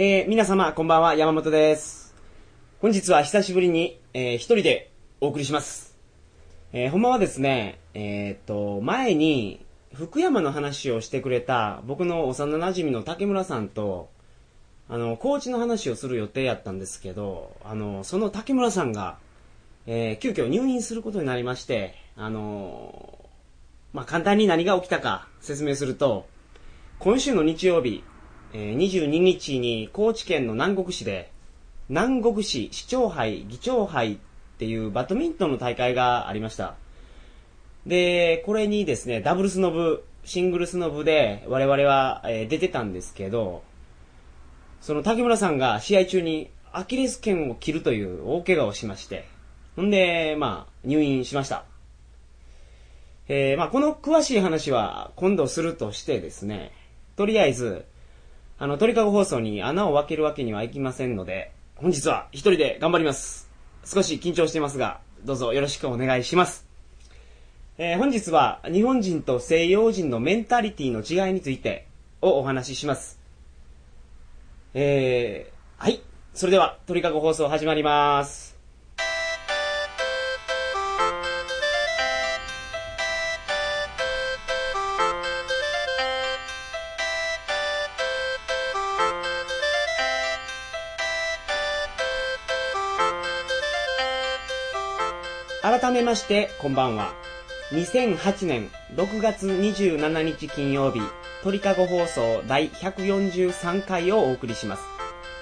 えー、皆様、こんばんは、山本です。本日は久しぶりに、えー、一人でお送りします。えー、ほんまはですね、えーっと、前に、福山の話をしてくれた、僕の幼馴染の竹村さんと、あの、高知の話をする予定やったんですけど、あの、その竹村さんが、えー、急遽入院することになりまして、あのまあ、簡単に何が起きたか説明すると、今週の日曜日、えー22日に高知県の南国市で、南国市市長杯、議長杯っていうバドミントンの大会がありました。で、これにですね、ダブルスの部、シングルスの部で我々は、え出てたんですけど、その竹村さんが試合中にアキレス腱を切るという大怪我をしまして、ほんで、まあ、入院しました。えーまあ、この詳しい話は今度するとしてですね、とりあえず、あの、鳥かご放送に穴を開けるわけにはいきませんので、本日は一人で頑張ります。少し緊張していますが、どうぞよろしくお願いします。えー本日は日本人と西洋人のメンタリティの違いについてをお話しします。えー、はい。それでは、鳥かご放送始まります。めまして、こんばんは。2008年6月27日金曜日、鳥かご放送第143回をお送りします。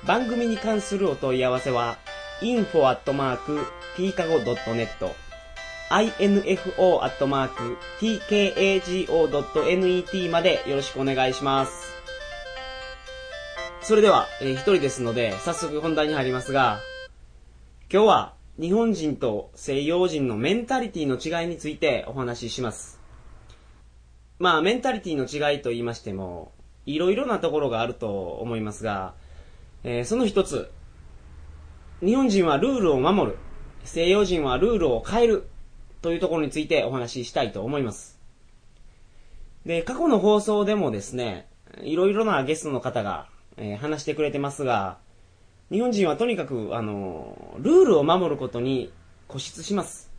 番組に関するお問い合わせは、info.tkago.net、info.tkago.net までよろしくお願いします。それでは、えー一人ですので、早速本題に入りますが、今日は日本人と西洋人のメンタリティの違いについてお話しします。まあ、メンタリティの違いと言いましても、いろいろなところがあると思いますが、えーその一つ、日本人はルールを守る、西洋人はルールを変えるというところについてお話ししたいと思います。で、過去の放送でもですね、いろいろなゲストの方が、えー話してくれてますが、日本人はとにかく、あの、ルールを守ることに固執します。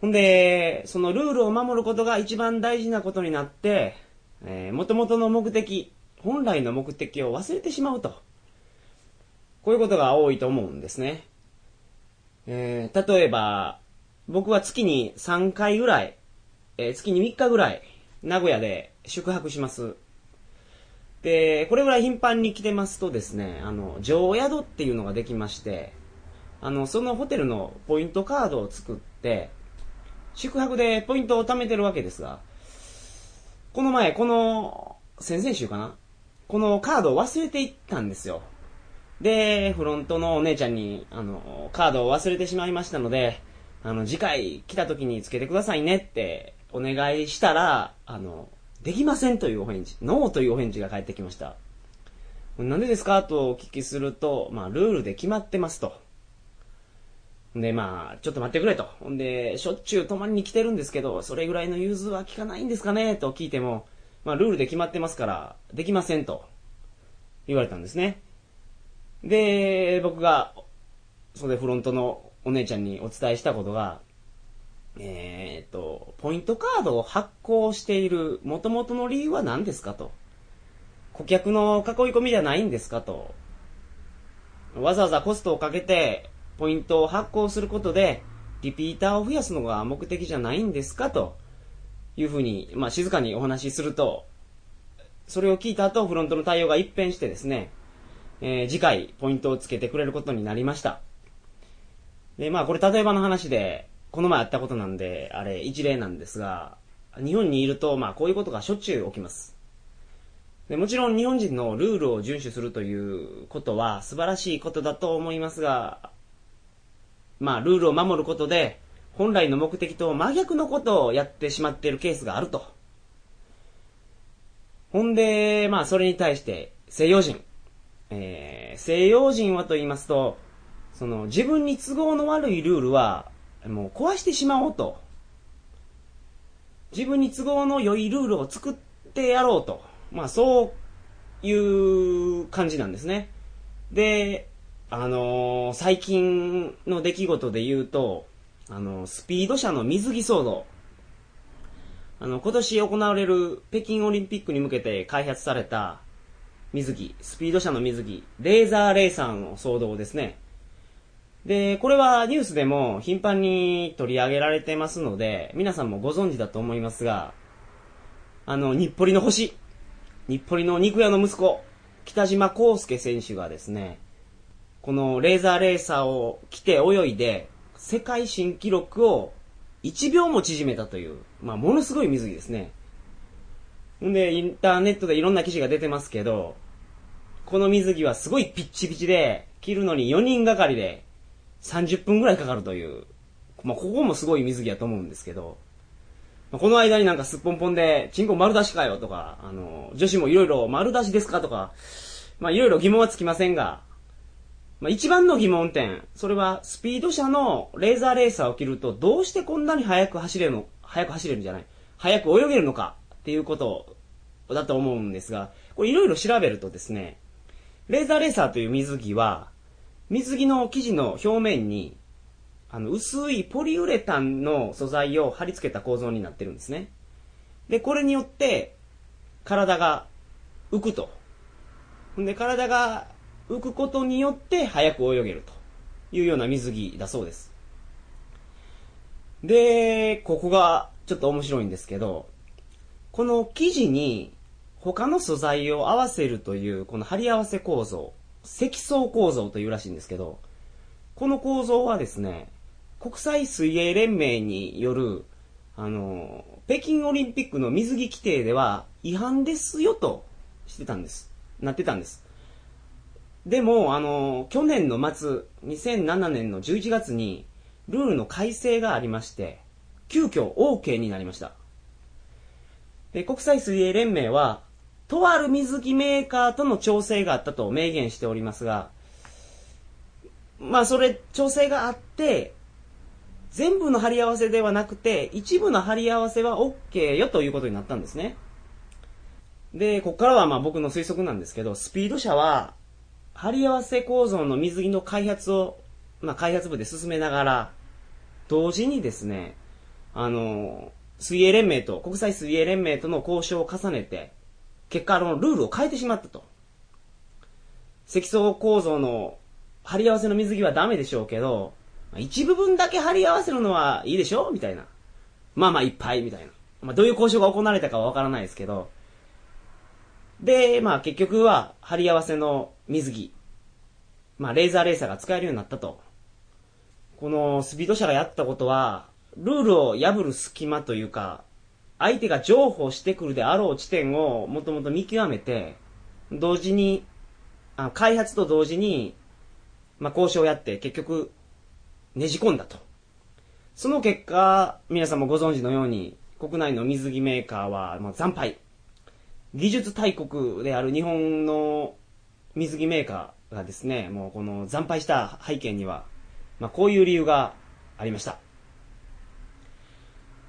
ほんで、そのルールを守ることが一番大事なことになって、えー、元々の目的、本来の目的を忘れてしまうと。こういうことが多いと思うんですね。えー、例えば、僕は月に3回ぐらい、えー月に3日ぐらい、名古屋で宿泊します。で、これぐらい頻繁に来てますとですね、あの、上宿っていうのができまして、あの、そのホテルのポイントカードを作って、宿泊でポイントを貯めてるわけですが、この前、この、先々週かなこのカードを忘れていったんですよ。で、フロントのお姉ちゃんに、あの、カードを忘れてしまいましたので、あの、次回来た時につけてくださいねってお願いしたら、あの、できませんというお返事、ノーというお返事が返ってきました。なんでですかとお聞きすると、まあ、ルールで決まってますと。で、まあ、ちょっと待ってくれと。ほんで、しょっちゅう泊まりに来てるんですけど、それぐらいの融通は効かないんですかねと聞いても、まあ、ルールで決まってますから、できませんと言われたんですね。で、僕が、それでフロントのお姉ちゃんにお伝えしたことが、えーっと、ポイントカードを発行している元々の理由は何ですかと。顧客の囲い込みじゃないんですかと。わざわざコストをかけて、ポイントを発行することで、リピーターを増やすのが目的じゃないんですかというふうに、まあ、静かにお話しすると、それを聞いた後、フロントの対応が一変してですね、えー次回、ポイントをつけてくれることになりました。で、まあ、これ例えばの話で、この前あったことなんで、あれ、一例なんですが、日本にいると、まあ、こういうことがしょっちゅう起きます。でもちろん日本人のルールを遵守するということは素晴らしいことだと思いますが、まあ、ルールを守ることで、本来の目的と真逆のことをやってしまっているケースがあると。ほんで、まあ、それに対して、西洋人。えー、西洋人はと言いますと、その、自分に都合の悪いルールは、もう壊してしまおうと。自分に都合の良いルールを作ってやろうと。まあ、そういう感じなんですね。で、あのー最近の出来事で言うと、あのスピード車の水着騒動。あの、今年行われる北京オリンピックに向けて開発された水着、スピード車の水着、レーザーレーサーの騒動ですね。で、これはニュースでも頻繁に取り上げられてますので、皆さんもご存知だと思いますが、あの、日暮里の星、日暮里の肉屋の息子、北島康介選手がですね、このレーザーレーサーを着て泳いで、世界新記録を1秒も縮めたという、まあ、ものすごい水着ですね。んで、インターネットでいろんな記事が出てますけど、この水着はすごいピッチピチで、着るのに4人がかりで30分ぐらいかかるという、まあ、ここもすごい水着やと思うんですけど、まあこの間になんかすっぽんぽんで、チンコ丸出しかよとか、あの、女子もいろいろ丸出しですかとか、まあいろいろ疑問はつきませんが、まあ一番の疑問点、それはスピード車のレーザーレーサーを着るとどうしてこんなに速く走れるの、速く走れるんじゃない速く泳げるのかっていうことだと思うんですが、これいろいろ調べるとですね、レーザーレーサーという水着は、水着の生地の表面に、あの、薄いポリウレタンの素材を貼り付けた構造になってるんですね。で、これによって、体が浮くと。んで、体が浮くことによって早く泳げるというような水着だそうです。で、ここがちょっと面白いんですけど、この生地に他の素材を合わせるというこの貼り合わせ構造、積層構造というらしいんですけど、この構造はですね、国際水泳連盟による、あの、北京オリンピックの水着規定では違反ですよとしてたんです。なってたんです。でも、あの、去年の末、2007年の11月に、ルールの改正がありまして、急遽 OK になりました。で国際水泳連盟は、とある水着メーカーとの調整があったと明言しておりますが、まあそれ、調整があって、全部の貼り合わせではなくて、一部の貼り合わせは OK よということになったんですね。で、ここからはまあ僕の推測なんですけど、スピード社は、貼り合わせ構造の水着の開発を、まあ開発部で進めながら、同時にですね、あの、水泳連盟と、国際水泳連盟との交渉を重ねて、結果、あの、ルールを変えてしまったと。積層構造の貼り合わせの水着はダメでしょうけど、一部分だけ貼り合わせるのはいいでしょ？みたいな。まあまあいっぱいみたいな。まあどういう交渉が行われたかはわからないですけど。で、まあ結局は貼り合わせの水着。まあレーザーレーサーが使えるようになったと。このスピード車がやったことは、ルールを破る隙間というか、相手が譲歩してくるであろう地点をもともと見極めて、同時に、あ開発と同時に、まあ、交渉をやって結局ねじ込んだと。その結果、皆さんもご存知のように、国内の水着メーカーはもう惨敗。技術大国である日本の水着メーカーがですね、もうこの惨敗した背景には、まあ、こういう理由がありました。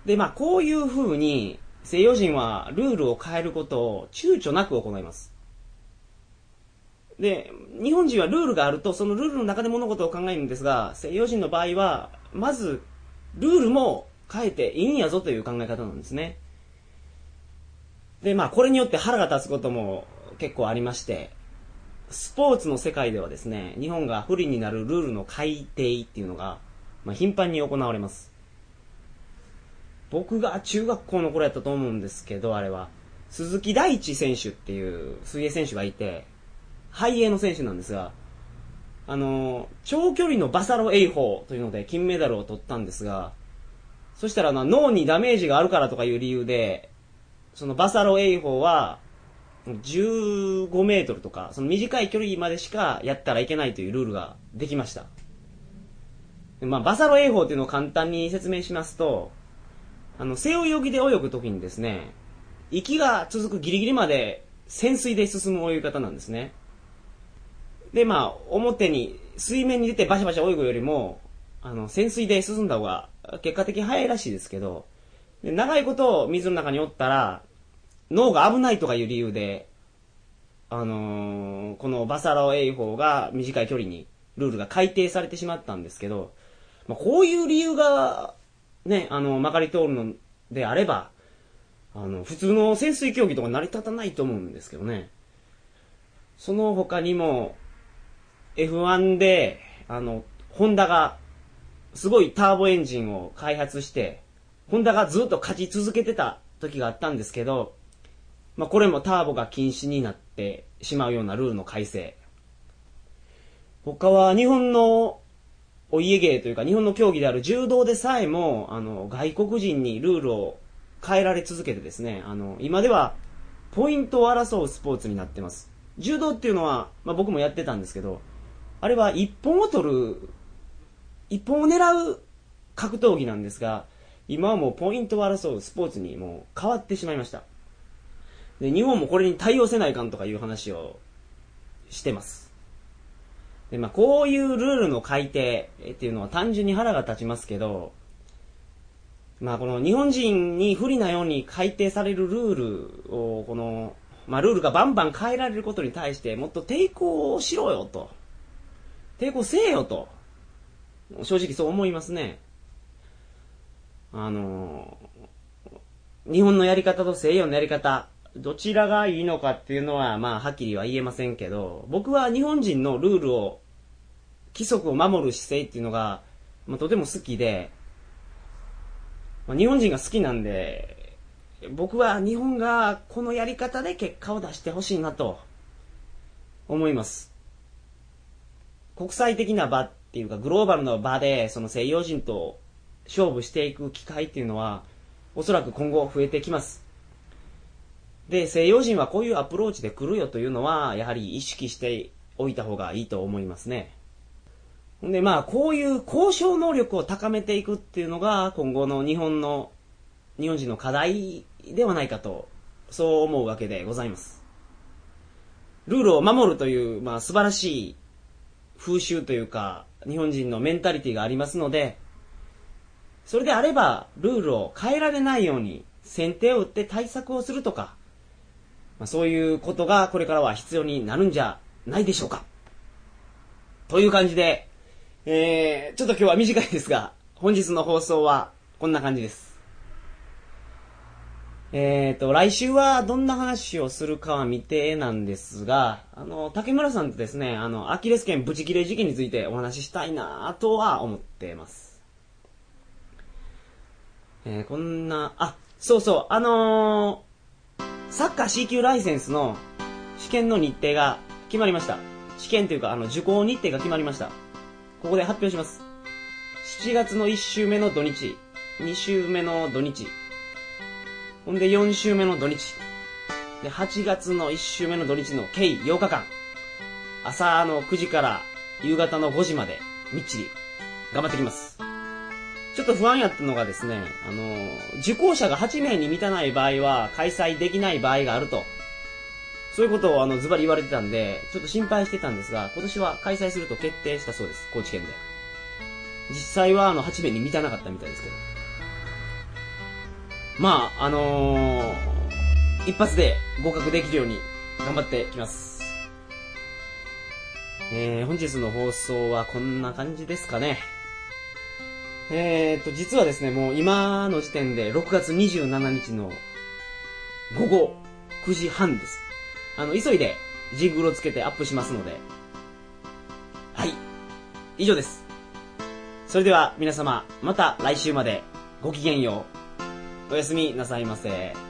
で、まあ、こういう風に、西洋人はルールを変えることを躊躇なく行います。で、日本人はルールがあると、そのルールの中で物事を考えるんですが、西洋人の場合は、まず、ルールも変えていいんやぞという考え方なんですね。で、まあ、これによって腹が立つことも結構ありまして、スポーツの世界ではですね、日本が不利になるルールの改定っていうのが、まあ、頻繁に行われます。僕が中学校の頃やったと思うんですけど、あれは、鈴木大地選手っていう水泳選手がいて、ハイエーの選手なんですが、あの、長距離のバサロ泳法というので金メダルを取ったんですが、そしたらな脳にダメージがあるからとかいう理由で、そのバサロ泳法は、15メートルとか、その短い距離までしかやったらいけないというルールができました。まあ、バサロ泳法っていうのを簡単に説明しますと、あの、背泳ぎで泳ぐときにですね、息が続くギリギリまで潜水で進む泳ぎ方なんですね。で、まあ、表に、水面に出てバシャバシャ泳ぐよりも、あの、潜水で進んだ方が結果的に早いらしいですけど、で長いこと水の中におったら、脳が危ないとかいう理由で、あのーこのバサロ泳法が短い距離にルールが改定されてしまったんですけど、まあ、こういう理由が、ね、あの、まかり通るのであれば、あの、普通の潜水競技とか成り立たないと思うんですけどね。その他にも、F1 で、あの、ホンダが、すごいターボエンジンを開発して、ホンダがずっと勝ち続けてた時があったんですけど、まあ、これもターボが禁止になってしまうようなルールの改正。他は日本のお家芸というか日本の競技である柔道でさえも、あの、外国人にルールを変えられ続けてですね、あの、今ではポイントを争うスポーツになってます。柔道っていうのは、まあ、僕もやってたんですけど、あれは一本を取る、一本を狙う格闘技なんですが、今はもうポイントを争うスポーツにもう変わってしまいました。で、日本もこれに対応せないかんとかいう話をしてます。で、まあ、こういうルールの改定っていうのは単純に腹が立ちますけど、まあ、この日本人に不利なように改定されるルールを、この、まあ、ルールがバンバン変えられることに対してもっと抵抗をしろよと。抵抗せえよと。正直そう思いますね。あの日本のやり方と西洋のやり方、どちらがいいのかっていうのは、まあ、はっきりは言えませんけど、僕は日本人のルールを、規則を守る姿勢っていうのが、まあ、とても好きで、まあ、日本人が好きなんで、僕は日本がこのやり方で結果を出してほしいなと、思います。国際的な場っていうか、グローバルな場で、その西洋人と勝負していく機会っていうのは、おそらく今後増えてきます。で、西洋人はこういうアプローチで来るよというのは、やはり意識しておいた方がいいと思いますね。で、まあ、こういう交渉能力を高めていくっていうのが、今後の日本の、日本人の課題ではないかと、そう思うわけでございます。ルールを守るという、まあ、素晴らしい風習というか、日本人のメンタリティがありますので、それであれば、ルールを変えられないように、先手を打って対策をするとか、まあ、そういうことがこれからは必要になるんじゃないでしょうか。という感じで、えー、ちょっと今日は短いですが、本日の放送はこんな感じです。えーと、来週はどんな話をするかは未定なんですが、あの、竹村さんとですね、あの、アキレス腱ブチ切れ事件についてお話ししたいなとは思ってます。えー、こんな、あ、そうそう、あのー、サッカー C 級ライセンスの試験の日程が決まりました。試験というか、あの、受講日程が決まりました。ここで発表します。7月の1週目の土日、2週目の土日、ほんで4週目の土日、で、8月の1週目の土日の計8日間、朝の9時から夕方の5時まで、みっちり、頑張ってきます。ちょっと不安やったのがですね、あの、受講者が8名に満たない場合は開催できない場合があると。そういうことをあのズバリ言われてたんで、ちょっと心配してたんですが、今年は開催すると決定したそうです、高知県で。実際はあの8名に満たなかったみたいですけど。まあ、あのー、一発で合格できるように頑張ってきます。えー、本日の放送はこんな感じですかね。えーと、実はですね、もう今の時点で6月27日の午後9時半です。あの、急いでジングルをつけてアップしますので。はい。以上です。それでは皆様、また来週までごきげんよう。おやすみなさいませ。